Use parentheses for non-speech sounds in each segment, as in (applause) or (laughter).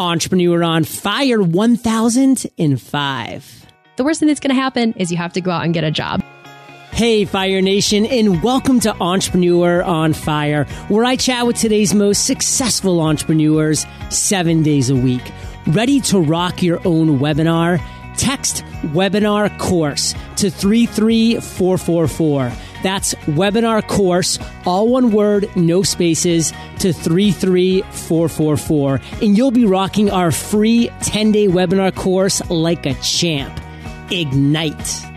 Entrepreneur on Fire 1005. The worst thing that's going to happen is you have to go out and get a job. Hey, Fire Nation, and welcome to Entrepreneur on Fire, where I chat with today's most successful entrepreneurs seven days a week. Ready to rock your own webinar? Text webinar course to 33444. That's webinar course, all one word, no spaces, to 33444. And you'll be rocking our free 10 day webinar course like a champ. Ignite.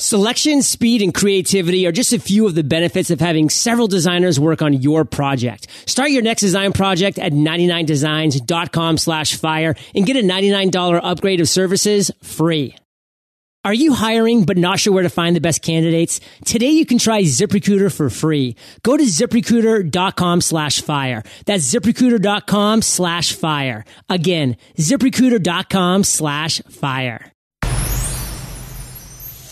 Selection, speed, and creativity are just a few of the benefits of having several designers work on your project. Start your next design project at 99designs.com slash fire and get a $99 upgrade of services free. Are you hiring but not sure where to find the best candidates? Today you can try ZipRecruiter for free. Go to ziprecruiter.com slash fire. That's ziprecruiter.com slash fire. Again, ziprecruiter.com slash fire.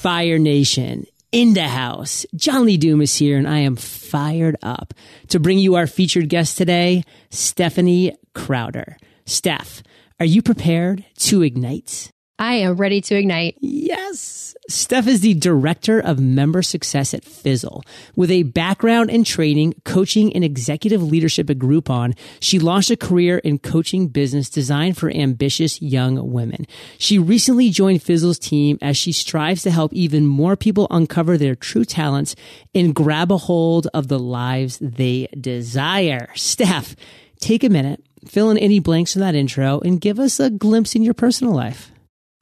Fire Nation in the house. John Lee Dumas here, and I am fired up to bring you our featured guest today, Stephanie Crowder. Steph, are you prepared to ignite? I am ready to ignite. Yes. Steph is the director of member success at Fizzle. With a background in training, coaching, and executive leadership at Groupon, she launched a career in coaching business designed for ambitious young women. She recently joined Fizzle's team as she strives to help even more people uncover their true talents and grab a hold of the lives they desire. Steph, take a minute, fill in any blanks in that intro, and give us a glimpse in your personal life.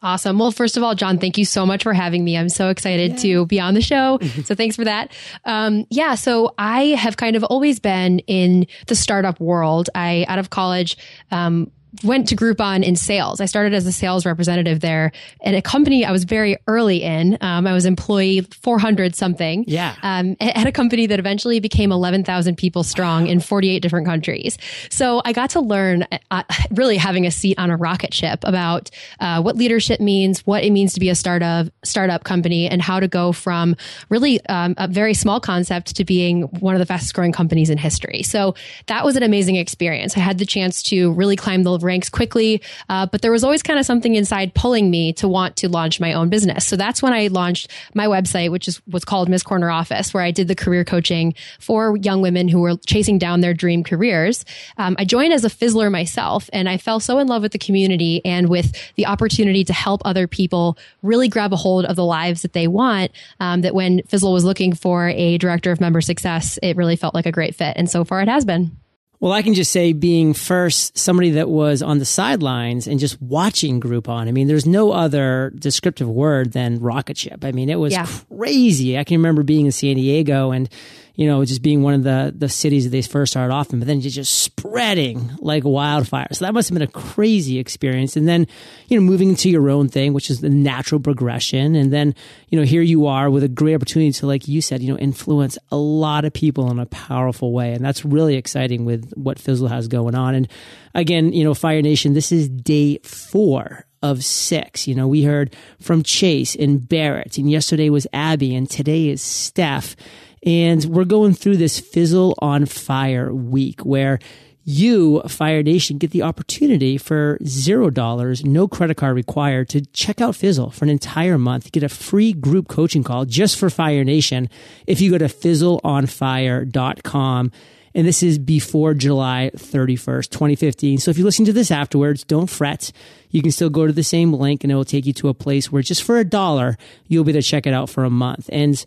Awesome. Well, first of all, John, thank you so much for having me. I'm so excited Yay. to be on the show. so (laughs) thanks for that. Um, yeah. So I have kind of always been in the startup world. I, out of college, um, went to Groupon in sales. I started as a sales representative there at a company I was very early in. Um, I was employee 400 something. Yeah. Um, at a company that eventually became 11,000 people strong in 48 different countries. So I got to learn uh, really having a seat on a rocket ship about uh, what leadership means, what it means to be a startup, startup company and how to go from really um, a very small concept to being one of the fastest growing companies in history. So that was an amazing experience. I had the chance to really climb the ranks quickly. Uh, but there was always kind of something inside pulling me to want to launch my own business. So that's when I launched my website, which is what's called Miss Corner Office, where I did the career coaching for young women who were chasing down their dream careers. Um, I joined as a fizzler myself, and I fell so in love with the community and with the opportunity to help other people really grab a hold of the lives that they want. Um, that when Fizzle was looking for a director of member success, it really felt like a great fit, and so far it has been. Well, I can just say being first somebody that was on the sidelines and just watching Groupon. I mean, there's no other descriptive word than rocket ship. I mean, it was yeah. crazy. I can remember being in San Diego and you know, just being one of the, the cities that they first started off in, but then just spreading like wildfire. So that must have been a crazy experience. And then, you know, moving into your own thing, which is the natural progression. And then, you know, here you are with a great opportunity to, like you said, you know, influence a lot of people in a powerful way. And that's really exciting with what Fizzle has going on. And again, you know, Fire Nation, this is day four of six. You know, we heard from Chase and Barrett, and yesterday was Abby, and today is Steph. And we're going through this Fizzle on Fire week where you, Fire Nation, get the opportunity for zero dollars, no credit card required to check out Fizzle for an entire month. Get a free group coaching call just for Fire Nation if you go to fizzleonfire.com. And this is before July 31st, 2015. So if you listen to this afterwards, don't fret. You can still go to the same link and it will take you to a place where just for a dollar, you'll be able to check it out for a month. And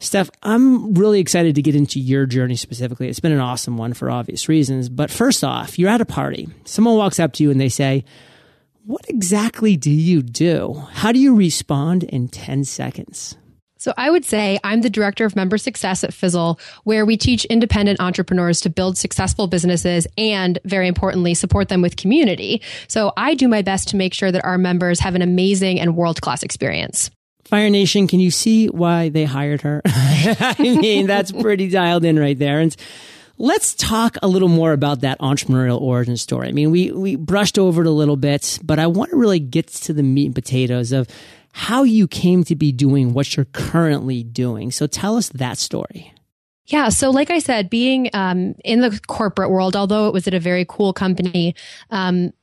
Steph, I'm really excited to get into your journey specifically. It's been an awesome one for obvious reasons. But first off, you're at a party. Someone walks up to you and they say, What exactly do you do? How do you respond in 10 seconds? So I would say I'm the director of member success at Fizzle, where we teach independent entrepreneurs to build successful businesses and very importantly, support them with community. So I do my best to make sure that our members have an amazing and world class experience. Fire Nation, can you see why they hired her? (laughs) I mean, that's pretty dialed in right there. And let's talk a little more about that entrepreneurial origin story. I mean, we, we brushed over it a little bit, but I want to really get to the meat and potatoes of how you came to be doing what you're currently doing. So tell us that story. Yeah. So, like I said, being um, in the corporate world, although it was at a very cool company, um,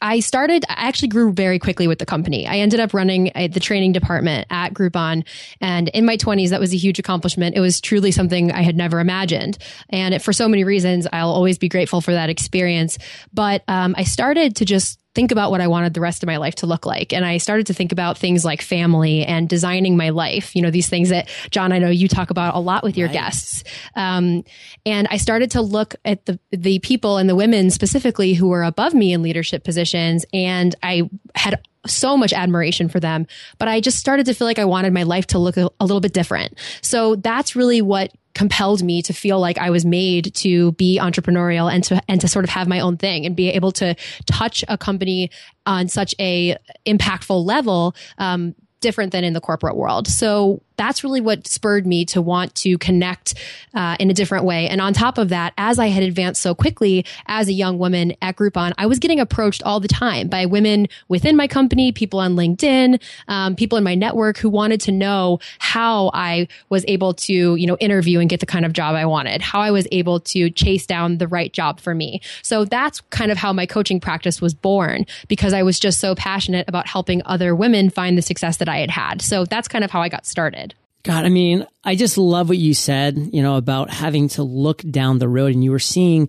I started, I actually grew very quickly with the company. I ended up running a, the training department at Groupon. And in my 20s, that was a huge accomplishment. It was truly something I had never imagined. And it, for so many reasons, I'll always be grateful for that experience. But um, I started to just think about what I wanted the rest of my life to look like. And I started to think about things like family and designing my life, you know, these things that John, I know you talk about a lot with your right. guests. Um, and I started to look at the, the people and the women specifically who were above me in leadership positions. And I had so much admiration for them, but I just started to feel like I wanted my life to look a, a little bit different. So that's really what compelled me to feel like I was made to be entrepreneurial and to and to sort of have my own thing and be able to touch a company on such a impactful level um, different than in the corporate world. So that's really what spurred me to want to connect uh, in a different way. And on top of that, as I had advanced so quickly as a young woman at Groupon, I was getting approached all the time by women within my company, people on LinkedIn, um, people in my network who wanted to know how I was able to, you know, interview and get the kind of job I wanted, how I was able to chase down the right job for me. So that's kind of how my coaching practice was born because I was just so passionate about helping other women find the success that I had had. So that's kind of how I got started. God, I mean, I just love what you said, you know, about having to look down the road and you were seeing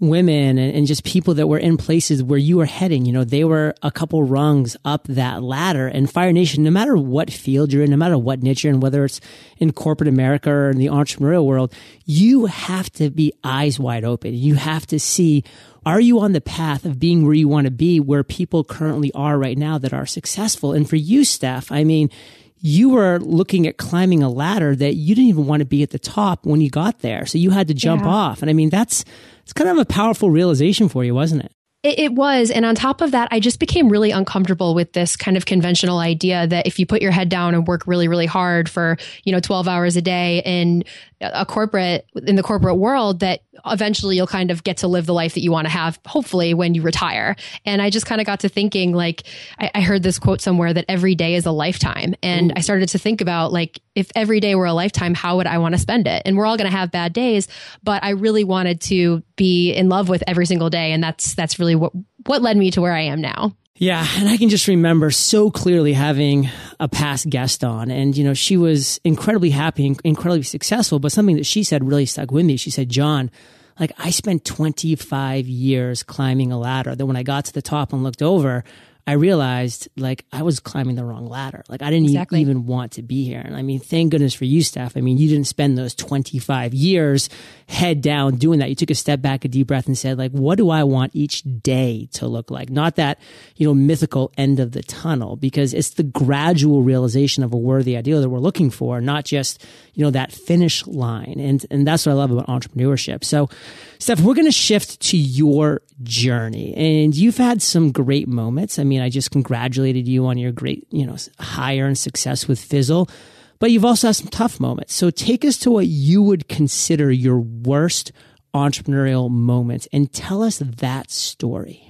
women and, and, just people that were in places where you were heading. You know, they were a couple rungs up that ladder. And Fire Nation, no matter what field you're in, no matter what niche you're in, whether it's in corporate America or in the entrepreneurial world, you have to be eyes wide open. You have to see are you on the path of being where you want to be, where people currently are right now that are successful? And for you, Steph, I mean, you were looking at climbing a ladder that you didn't even want to be at the top when you got there. So you had to jump yeah. off. And I mean, that's, it's kind of a powerful realization for you, wasn't it? It, it, was. And on top of that, I just became really uncomfortable with this kind of conventional idea that if you put your head down and work really, really hard for, you know, 12 hours a day in a corporate, in the corporate world, that eventually you'll kind of get to live the life that you want to have, hopefully when you retire. And I just kind of got to thinking like, I, I, heard this quote somewhere that every day is a lifetime. And Ooh. I started to think about like, if every day were a lifetime, how would I want to spend it? And we're all going to have bad days, but I really wanted to be in love with every single day. And that's, that's really what, what led me to where I am now. Yeah. And I can just remember so clearly having a past guest on and, you know, she was incredibly happy and incredibly successful, but something that she said really stuck with me. She said, John, like I spent 25 years climbing a ladder that when I got to the top and looked over, I realized like I was climbing the wrong ladder. Like I didn't exactly. even want to be here. And I mean, thank goodness for you, Steph. I mean, you didn't spend those 25 years head down doing that. You took a step back, a deep breath and said like, what do I want each day to look like? Not that, you know, mythical end of the tunnel because it's the gradual realization of a worthy ideal that we're looking for, not just, you know, that finish line. And, and that's what I love about entrepreneurship. So Steph, we're going to shift to your journey and you've had some great moments. I mean, I just congratulated you on your great, you know, hire and success with Fizzle, but you've also had some tough moments. So take us to what you would consider your worst entrepreneurial moments and tell us that story.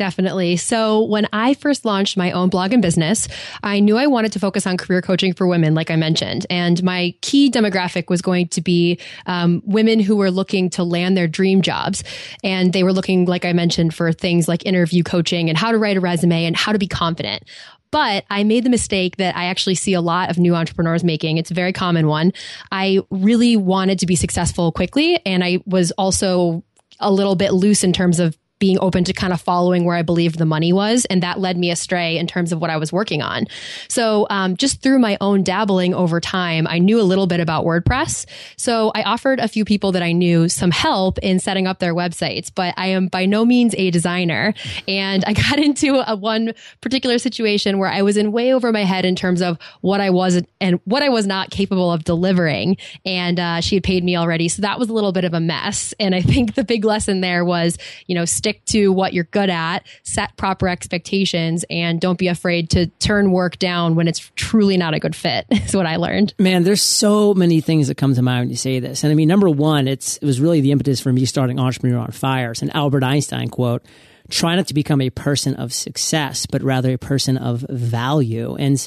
Definitely. So when I first launched my own blog and business, I knew I wanted to focus on career coaching for women, like I mentioned. And my key demographic was going to be um, women who were looking to land their dream jobs. And they were looking, like I mentioned, for things like interview coaching and how to write a resume and how to be confident. But I made the mistake that I actually see a lot of new entrepreneurs making. It's a very common one. I really wanted to be successful quickly. And I was also a little bit loose in terms of being open to kind of following where I believed the money was. And that led me astray in terms of what I was working on. So, um, just through my own dabbling over time, I knew a little bit about WordPress. So I offered a few people that I knew some help in setting up their websites, but I am by no means a designer. And I (laughs) got into a one particular situation where I was in way over my head in terms of what I was and what I was not capable of delivering. And, uh, she had paid me already. So that was a little bit of a mess. And I think the big lesson there was, you know, stay stick to what you're good at, set proper expectations, and don't be afraid to turn work down when it's truly not a good fit, (laughs) is what I learned. Man, there's so many things that come to mind when you say this. And I mean, number one, it's, it was really the impetus for me starting Entrepreneur on Fire. It's an Albert Einstein quote try not to become a person of success, but rather a person of value. And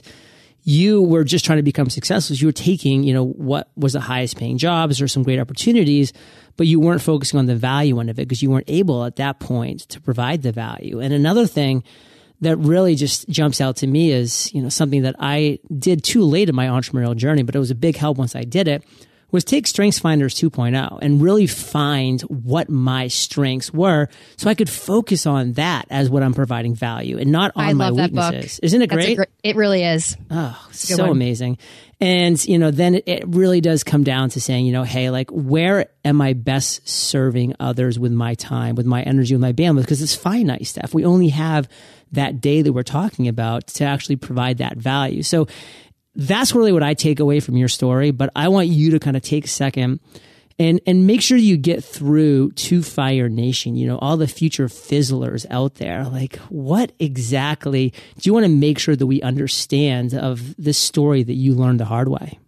you were just trying to become successful. You were taking, you know, what was the highest paying jobs or some great opportunities, but you weren't focusing on the value end of it because you weren't able at that point to provide the value. And another thing that really just jumps out to me is, you know, something that I did too late in my entrepreneurial journey, but it was a big help once I did it was take StrengthsFinders 2.0 and really find what my strengths were so I could focus on that as what I'm providing value and not on I my weaknesses. Isn't it great? Gr- it really is. Oh, so one. amazing. And, you know, then it really does come down to saying, you know, hey, like, where am I best serving others with my time, with my energy, with my bandwidth? Because it's finite stuff. We only have that day that we're talking about to actually provide that value. So that's really what I take away from your story. But I want you to kind of take a second and and make sure you get through to Fire Nation. You know, all the future fizzlers out there. Like, what exactly do you want to make sure that we understand of this story that you learned the hard way?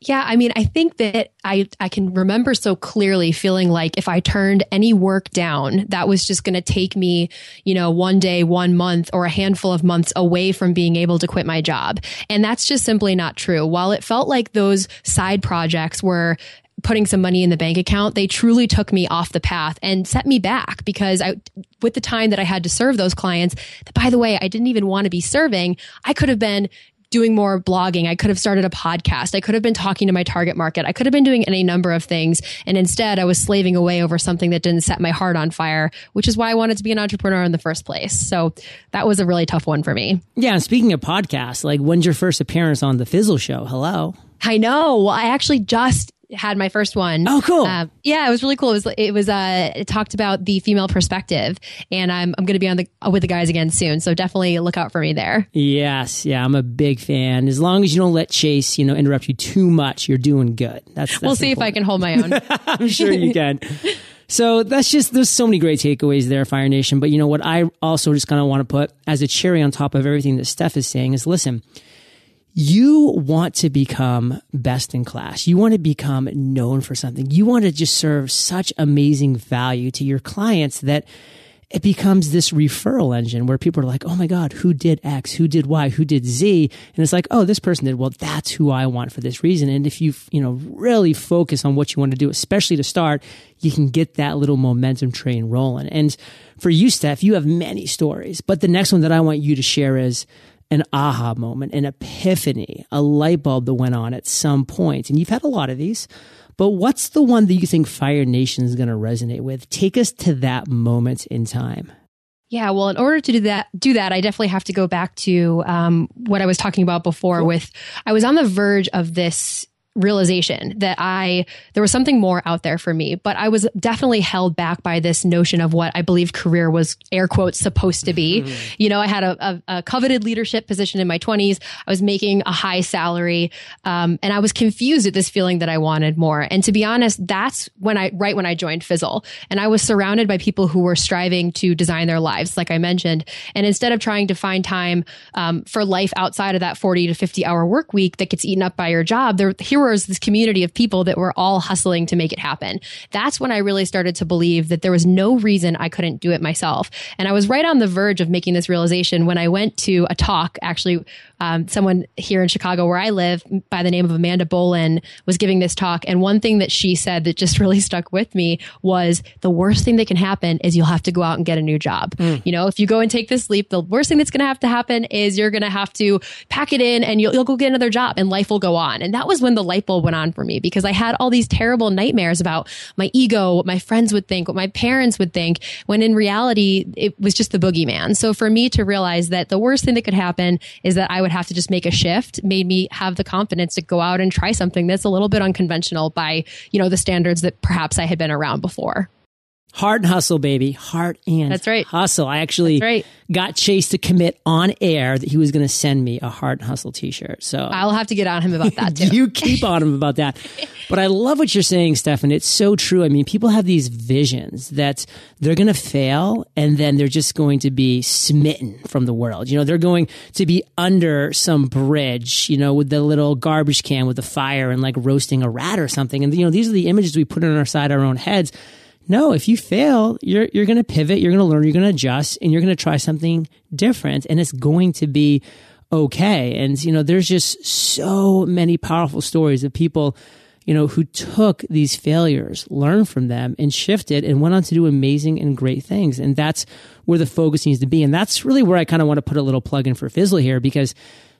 Yeah, I mean, I think that I I can remember so clearly feeling like if I turned any work down, that was just going to take me, you know, one day, one month, or a handful of months away from being able to quit my job. And that's just simply not true. While it felt like those side projects were putting some money in the bank account, they truly took me off the path and set me back because I, with the time that I had to serve those clients, that by the way, I didn't even want to be serving, I could have been doing more blogging. I could have started a podcast. I could have been talking to my target market. I could have been doing any number of things. And instead, I was slaving away over something that didn't set my heart on fire, which is why I wanted to be an entrepreneur in the first place. So that was a really tough one for me. Yeah. And speaking of podcasts, like when's your first appearance on the Fizzle Show? Hello. I know. Well, I actually just had my first one. Oh, cool. Uh, yeah, it was really cool. It was, it was, uh, it talked about the female perspective and I'm, I'm going to be on the, with the guys again soon. So definitely look out for me there. Yes. Yeah. I'm a big fan. As long as you don't let Chase, you know, interrupt you too much, you're doing good. That's, that's we'll see important. if I can hold my own. (laughs) I'm sure you can. So that's just, there's so many great takeaways there, Fire Nation. But you know what I also just kind of want to put as a cherry on top of everything that Steph is saying is listen, you want to become best in class. You want to become known for something. You want to just serve such amazing value to your clients that it becomes this referral engine where people are like, Oh my God, who did X? Who did Y? Who did Z? And it's like, Oh, this person did. Well, that's who I want for this reason. And if you, you know, really focus on what you want to do, especially to start, you can get that little momentum train rolling. And for you, Steph, you have many stories, but the next one that I want you to share is, an aha moment, an epiphany, a light bulb that went on at some point. And you've had a lot of these, but what's the one that you think Fire Nation is going to resonate with? Take us to that moment in time. Yeah, well, in order to do that, do that, I definitely have to go back to um, what I was talking about before. Cool. With I was on the verge of this realization that I, there was something more out there for me, but I was definitely held back by this notion of what I believe career was air quotes supposed to be. Mm-hmm. You know, I had a, a, a, coveted leadership position in my twenties. I was making a high salary. Um, and I was confused at this feeling that I wanted more. And to be honest, that's when I, right when I joined Fizzle and I was surrounded by people who were striving to design their lives, like I mentioned. And instead of trying to find time, um, for life outside of that 40 to 50 hour work week that gets eaten up by your job, there, here was this community of people that were all hustling to make it happen. That's when I really started to believe that there was no reason I couldn't do it myself. And I was right on the verge of making this realization when I went to a talk, actually, um, someone here in Chicago where I live by the name of Amanda Bolin was giving this talk. And one thing that she said that just (laughs) really stuck with me was the worst thing that can happen is you'll have to go out and get a new job. Mm. You know, if you go and take this leap, the worst thing that's going to have to happen is you're going to have to pack it in and you'll, you'll go get another job and life will go on. And that was when the light bulb went on for me because I had all these terrible nightmares about my ego, what my friends would think, what my parents would think, when in reality, it was just the boogeyman. So for me to realize that the worst thing that could happen is that I would have to just make a shift made me have the confidence to go out and try something that's a little bit unconventional by, you know, the standards that perhaps I had been around before. Heart and hustle, baby. Heart and That's right. hustle. I actually right. got Chase to commit on air that he was going to send me a heart and hustle t-shirt. So I'll have to get on him about that (laughs) too. you keep on him about that. (laughs) But I love what you're saying, Stefan. It's so true. I mean, people have these visions that they're going to fail and then they're just going to be smitten from the world. You know, they're going to be under some bridge, you know, with the little garbage can with the fire and like roasting a rat or something. And, you know, these are the images we put on our side, our own heads no, if you fail, you're, you're going to pivot, you're going to learn, you're going to adjust, and you're going to try something different. And it's going to be okay. And, you know, there's just so many powerful stories of people, you know, who took these failures, learned from them and shifted and went on to do amazing and great things. And that's where the focus needs to be. And that's really where I kind of want to put a little plug in for Fizzle here because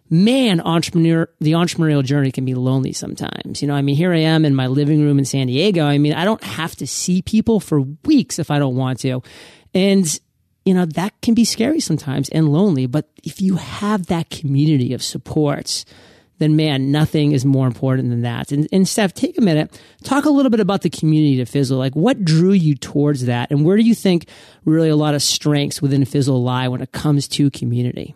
man, entrepreneur, the entrepreneurial journey can be lonely sometimes. You know, I mean, here I am in my living room in San Diego. I mean, I don't have to see people for weeks if I don't want to. And, you know, that can be scary sometimes and lonely. But if you have that community of supports, then man, nothing is more important than that. And, and Steph, take a minute, talk a little bit about the community to Fizzle. Like what drew you towards that? And where do you think really a lot of strengths within Fizzle lie when it comes to community?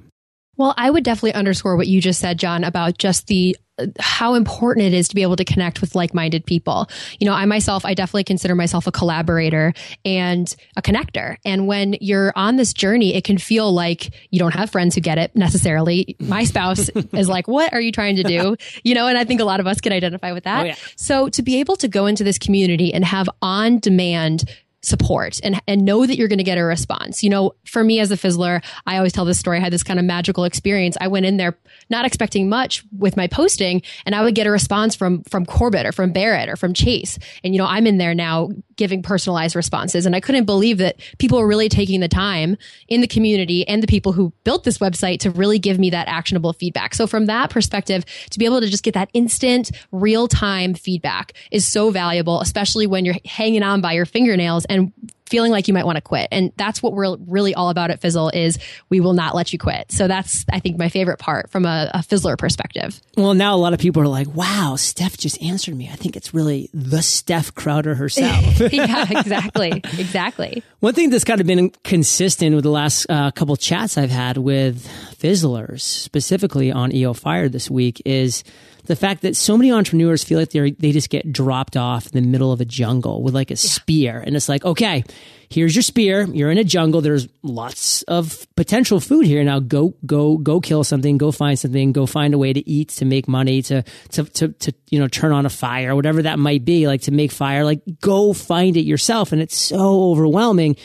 Well, I would definitely underscore what you just said, John, about just the how important it is to be able to connect with like-minded people. You know, I myself, I definitely consider myself a collaborator and a connector. And when you're on this journey, it can feel like you don't have friends who get it necessarily. My spouse (laughs) is like, what are you trying to do? You know, and I think a lot of us can identify with that. Oh, yeah. So to be able to go into this community and have on demand support and, and know that you're going to get a response. You know, for me as a fizzler, I always tell this story. I had this kind of magical experience. I went in there not expecting much with my posting and I would get a response from, from Corbett or from Barrett or from Chase. And, you know, I'm in there now giving personalized responses. And I couldn't believe that people were really taking the time in the community and the people who built this website to really give me that actionable feedback. So from that perspective, to be able to just get that instant real time feedback is so valuable, especially when you're hanging on by your fingernails and feeling like you might want to quit. And that's what we're really all about at Fizzle is we will not let you quit. So that's, I think, my favorite part from a, a Fizzler perspective. Well, now a lot of people are like, wow, Steph just answered me. I think it's really the Steph Crowder herself. (laughs) yeah, exactly. exactly. One thing that's kind of been consistent with the last uh, couple chats I've had with Fizzlers, specifically on EO Fire this week, is the fact that so many entrepreneurs feel like they they just get dropped off in the middle of a jungle with like a yeah. spear, and it's like, okay, here's your spear. You're in a jungle. There's lots of potential food here. Now go go go kill something. Go find something. Go find a way to eat to make money to to to, to you know turn on a fire, whatever that might be. Like to make fire. Like go find it yourself, and it's so overwhelming.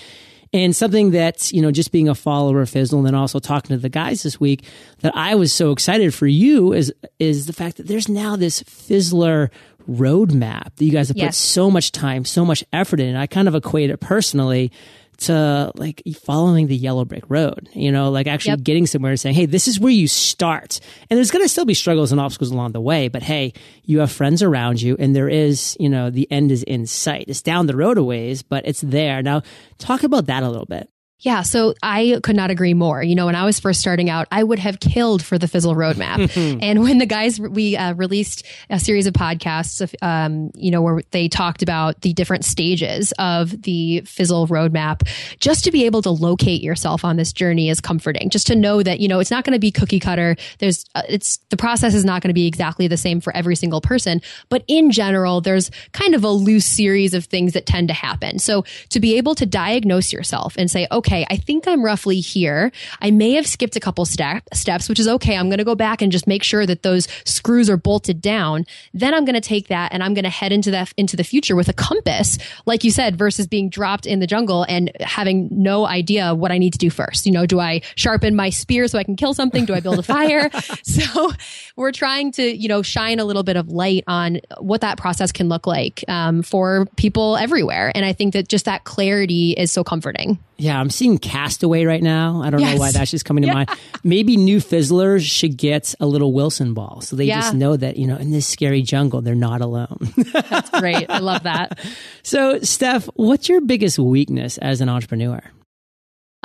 And something that, you know, just being a follower of Fizzle and then also talking to the guys this week that I was so excited for you is, is the fact that there's now this Fizzler roadmap that you guys have yes. put so much time, so much effort in. And I kind of equate it personally to like following the yellow brick road, you know, like actually yep. getting somewhere and saying, Hey, this is where you start. And there's going to still be struggles and obstacles along the way, but Hey, you have friends around you and there is, you know, the end is in sight. It's down the road a ways, but it's there. Now talk about that a little bit. Yeah, so I could not agree more. You know, when I was first starting out, I would have killed for the Fizzle roadmap. and when the guys we uh, released a series of podcasts, of, um, you know, where they talked about the different stages of the Fizzle roadmap, just to be able to locate yourself on this journey is comforting. Just to know that you know it's not going to be cookie cutter. There's uh, it's the process is not going to be exactly the same for every single person, but in general, there's kind of a loose series of things that tend to happen. So to be able to diagnose yourself and say, okay okay, I think I'm roughly here. I may have skipped a couple step, steps, which is okay. I'm going to go back and just make sure that those screws are bolted down. Then I'm going to take that and I'm going to head into that into the future with a compass, like you said, versus being dropped in the jungle and having no idea what I need to do first. You know, do I sharpen my spear so I can kill something? Do I build a fire? (laughs) so we're trying to, you know, shine a little bit of light on what that process can look like um, for people everywhere. And I think that just that clarity is so comforting. Yeah, I'm seeing Castaway right now. I don't yes. know why that's just coming to yeah. mind. Maybe new fizzlers should get a little Wilson ball so they yeah. just know that, you know, in this scary jungle, they're not alone. (laughs) that's great. I love that. So, Steph, what's your biggest weakness as an entrepreneur?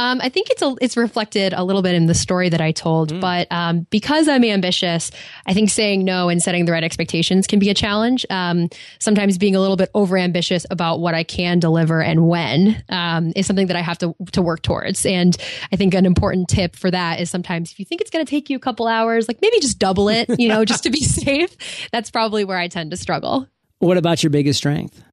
Um, I think it's a, it's reflected a little bit in the story that I told, mm. but um, because I'm ambitious, I think saying no and setting the right expectations can be a challenge. Um, sometimes being a little bit over ambitious about what I can deliver and when um, is something that I have to to work towards. And I think an important tip for that is sometimes if you think it's going to take you a couple hours, like maybe just double it, you know, just to be (laughs) safe. That's probably where I tend to struggle. What about your biggest strength?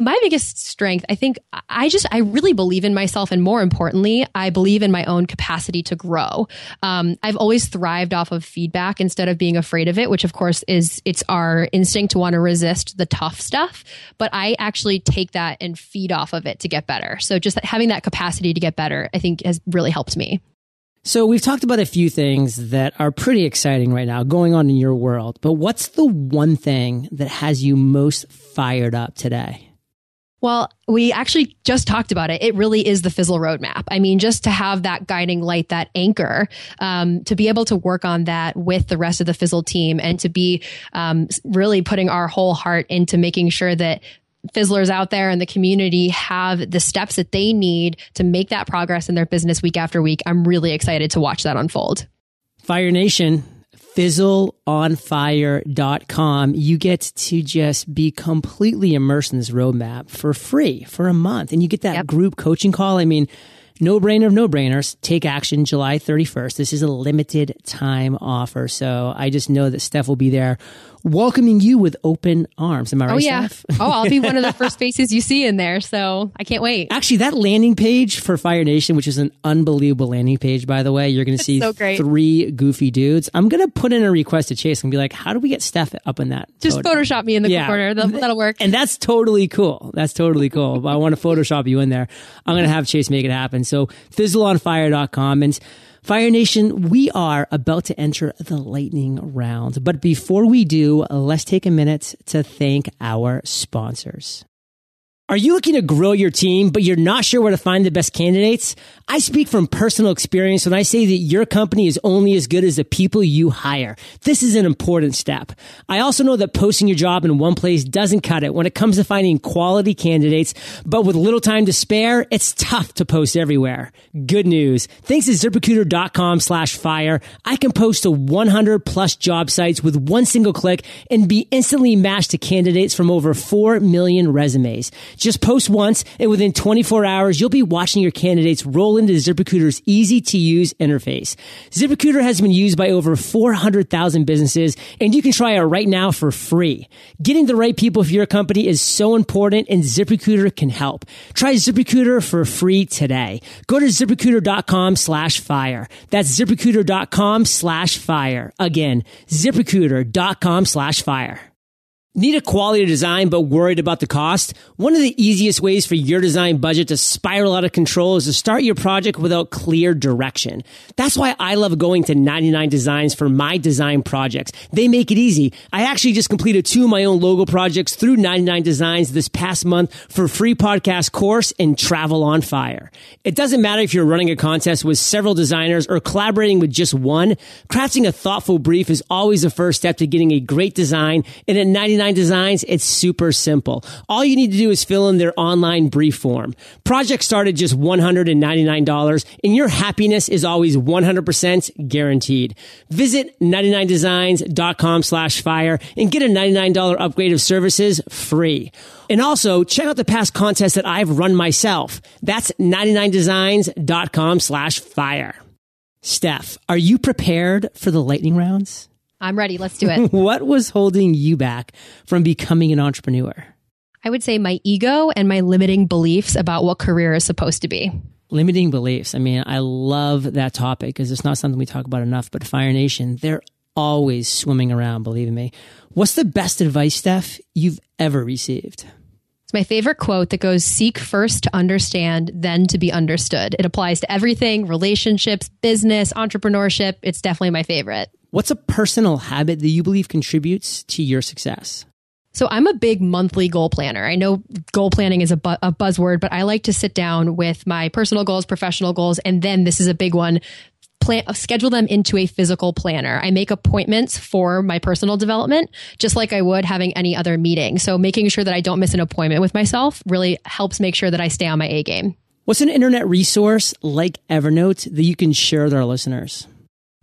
My biggest strength, I think I just, I really believe in myself. And more importantly, I believe in my own capacity to grow. Um, I've always thrived off of feedback instead of being afraid of it, which of course is, it's our instinct to want to resist the tough stuff. But I actually take that and feed off of it to get better. So just having that capacity to get better, I think has really helped me. So we've talked about a few things that are pretty exciting right now going on in your world, but what's the one thing that has you most fired up today? Well, we actually just talked about it. It really is the Fizzle roadmap. I mean, just to have that guiding light, that anchor, um, to be able to work on that with the rest of the Fizzle team and to be um, really putting our whole heart into making sure that fizzlers out there in the community have the steps that they need to make that progress in their business week after week. I'm really excited to watch that unfold. Fire Nation, fizzleonfire.com, you get to just be completely immersed in this roadmap for free for a month. And you get that yep. group coaching call. I mean, no brainer of no brainers. Take action July 31st. This is a limited time offer. So I just know that Steph will be there welcoming you with open arms. Am I right? Oh yeah. oh, I'll be one of the (laughs) first faces you see in there. So I can't wait. Actually, that landing page for Fire Nation, which is an unbelievable landing page, by the way, you're going to see so three goofy dudes. I'm going to put in a request to Chase and be like, how do we get Steph up in that? Just photo? Photoshop me in the yeah. corner. That'll, that'll, work. And that's totally cool. That's totally cool. I want to Photoshop you in there. I'm going to have Chase make it happen. So fizzleonfire.com and Fire Nation, we are about to enter the lightning round. But before we do, let's take a minute to thank our sponsors. Are you looking to grow your team, but you're not sure where to find the best candidates? I speak from personal experience when I say that your company is only as good as the people you hire. This is an important step. I also know that posting your job in one place doesn't cut it when it comes to finding quality candidates, but with little time to spare, it's tough to post everywhere. Good news. Thanks to ziprecruiter.com slash fire, I can post to 100 plus job sites with one single click and be instantly matched to candidates from over 4 million resumes. Just post once and within 24 hours, you'll be watching your candidates roll into ZipRecruiter's easy to use interface. ZipRecruiter has been used by over 400,000 businesses and you can try it right now for free. Getting the right people for your company is so important and ZipRecruiter can help. Try ZipRecruiter for free today. Go to ziprecruiter.com slash fire. That's ziprecruiter.com slash fire. Again, ziprecruiter.com slash fire. Need a quality design but worried about the cost? One of the easiest ways for your design budget to spiral out of control is to start your project without clear direction. That's why I love going to 99 Designs for my design projects. They make it easy. I actually just completed two of my own logo projects through 99 Designs this past month for free podcast course and travel on fire. It doesn't matter if you're running a contest with several designers or collaborating with just one. Crafting a thoughtful brief is always the first step to getting a great design and at 99 Designs, it's super simple. All you need to do is fill in their online brief form. Project started just $199 and your happiness is always 100% guaranteed. Visit 99designs.com slash fire and get a $99 upgrade of services free. And also check out the past contests that I've run myself. That's 99designs.com slash fire. Steph, are you prepared for the lightning rounds? I'm ready. Let's do it. (laughs) what was holding you back from becoming an entrepreneur? I would say my ego and my limiting beliefs about what career is supposed to be. Limiting beliefs. I mean, I love that topic because it's not something we talk about enough, but Fire Nation, they're always swimming around, believe me. What's the best advice, Steph, you've ever received? It's my favorite quote that goes seek first to understand, then to be understood. It applies to everything relationships, business, entrepreneurship. It's definitely my favorite. What's a personal habit that you believe contributes to your success? So I'm a big monthly goal planner. I know goal planning is a, bu- a, buzzword, but I like to sit down with my personal goals, professional goals, and then this is a big one. Plan, uh, schedule them into a physical planner. I make appointments for my personal development, just like I would having any other meeting. So making sure that I don't miss an appointment with myself really helps make sure that I stay on my A game. What's an internet resource like Evernote that you can share with our listeners?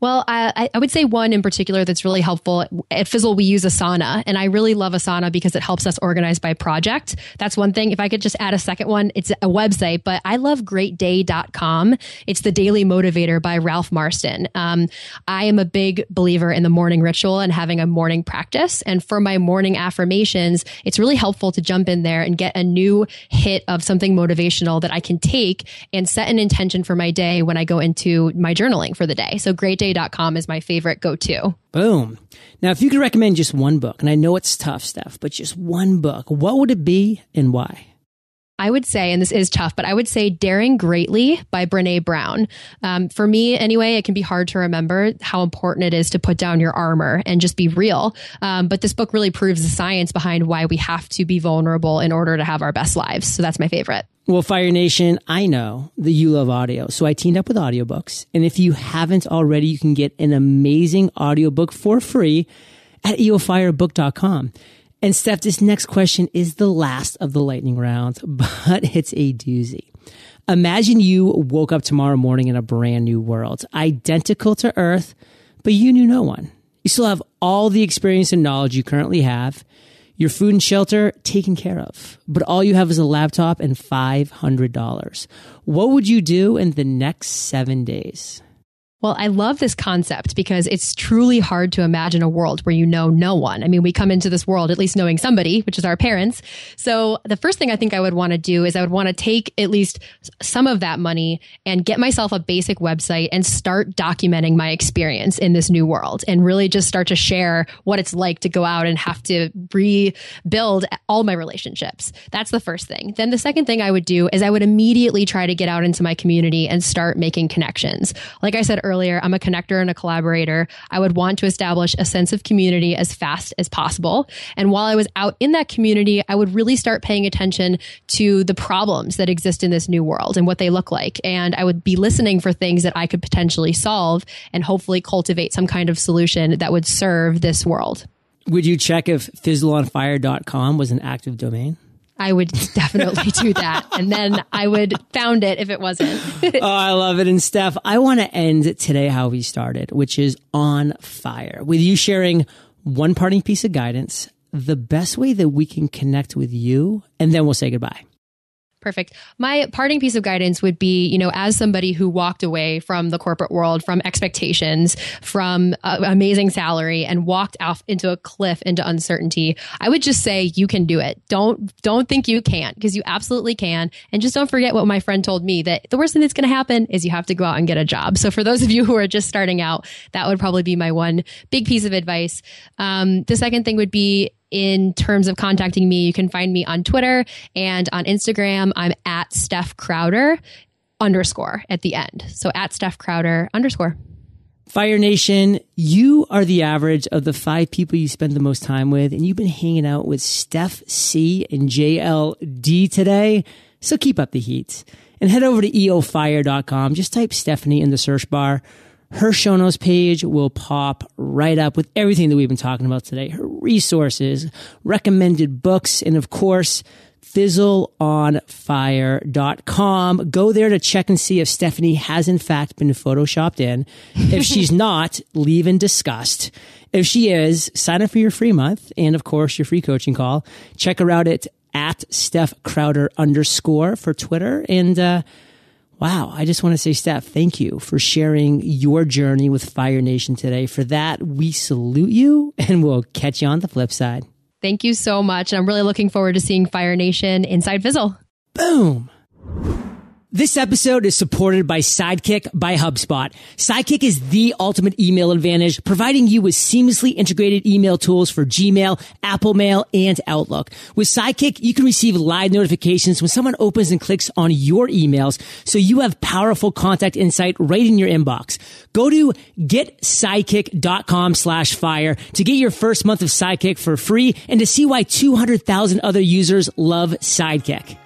Well, I, I, would say one in particular that's really helpful. At Fizzle, we use Asana, and I really love Asana because it helps us organize by project. That's one thing. If I could just add a second one, it's a website, but I love greatday.com. It's the daily motivator by Ralph Marston. Um, I am a big believer in the morning ritual and having a morning practice. And for my morning affirmations, it's really helpful to jump in there and get a new hit of something motivational that I can take and set an intention for my day when I go into my journaling for the day. So great day com is my favorite go to. Boom. Now, if you could recommend just one book, and I know it's tough stuff, but just one book, what would it be and why? I would say, and this is tough, but I would say Daring Greatly by Brene Brown. Um, for me, anyway, it can be hard to remember how important it is to put down your armor and just be real. Um, but this book really proves the science behind why we have to be vulnerable in order to have our best lives. So that's my favorite. Well, Fire Nation, I know that you love audio, so I teamed up with audiobooks. And if you haven't already, you can get an amazing audiobook for free at eofirebook.com. And Steph, this next question is the last of the lightning round, (laughs) but it's a doozy. Imagine you woke up tomorrow morning in a brand new world, identical to Earth, but you knew no one. You still have all the experience and knowledge you currently have, your food and shelter taken care of, but all you have is a laptop and $500. What would you do in the next seven days? Well, I love this concept because it's truly hard to imagine a world where you know no one. I mean, we come into this world at least knowing somebody, which is our parents. So the first thing I think I would want to do is I would want to take at least some of that money and get myself a basic website and start documenting my experience in this new world and really just start to share what it's like to go out and have to rebuild all my relationships. That's the first thing. Then the second thing I would do is I would immediately try to get out into my community and start making connections. Like I said earlier, earlier, I'm a connector and a collaborator. I would want to establish a sense of community as fast as possible. And while I was out in that community, I would really start paying attention to the problems that exist in this new world and what they look like. And I would be listening for things that I could potentially solve and hopefully cultivate some kind of solution that would serve this world. Would you check if fizzleonfire.com was an active domain? I would definitely do that. And then I would found it if it wasn't. (laughs) oh, I love it. And Steph, I want to end today how we started, which is on fire with you sharing one parting piece of guidance, the best way that we can connect with you, and then we'll say goodbye. Perfect. My parting piece of guidance would be, you know, as somebody who walked away from the corporate world, from expectations, from amazing salary and walked off into a cliff into uncertainty, I would just say you can do it. Don't don't think you can't because you absolutely can. And just don't forget what my friend told me that the worst thing that's going to happen is you have to go out and get a job. So for those of you who are just starting out, that would probably be my one big piece of advice. Um, the second thing would be in terms of contacting me, you can find me on Twitter and on Instagram. I'm at Steph Crowder underscore at the end. So at Steph Crowder underscore. Fire Nation, you are the average of the five people you spend the most time with, and you've been hanging out with Steph C and JLD today. So keep up the heat and head over to eofire.com. Just type Stephanie in the search bar her show notes page will pop right up with everything that we've been talking about today. Her resources, recommended books, and of course, fizzleonfire.com. Go there to check and see if Stephanie has in fact been photoshopped in. (laughs) If she's not, leave in disgust. If she is, sign up for your free month and of course your free coaching call. Check her out at at Steph Crowder underscore for Twitter and, uh, Wow. I just want to say, Steph, thank you for sharing your journey with Fire Nation today. For that, we salute you and we'll catch you on the flip side. Thank you so much. And I'm really looking forward to seeing Fire Nation inside Fizzle. Boom. This episode is supported by Sidekick by HubSpot. Sidekick is the ultimate email advantage, providing you with seamlessly integrated email tools for Gmail, Apple Mail, and Outlook. With Sidekick, you can receive live notifications when someone opens and clicks on your emails, so you have powerful contact insight right in your inbox. Go to getsidekick.com slash fire to get your first month of Sidekick for free and to see why 200,000 other users love Sidekick.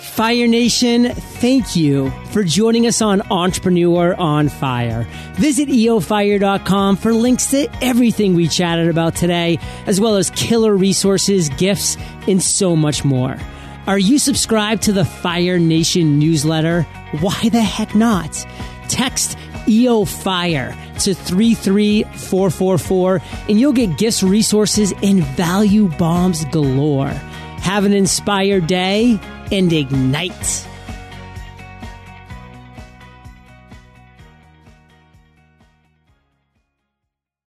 Fire Nation, thank you for joining us on Entrepreneur on Fire. Visit eofire.com for links to everything we chatted about today, as well as killer resources, gifts, and so much more. Are you subscribed to the Fire Nation newsletter? Why the heck not? Text EO Fire to 33444 and you'll get gifts, resources, and value bombs galore. Have an inspired day and ignite.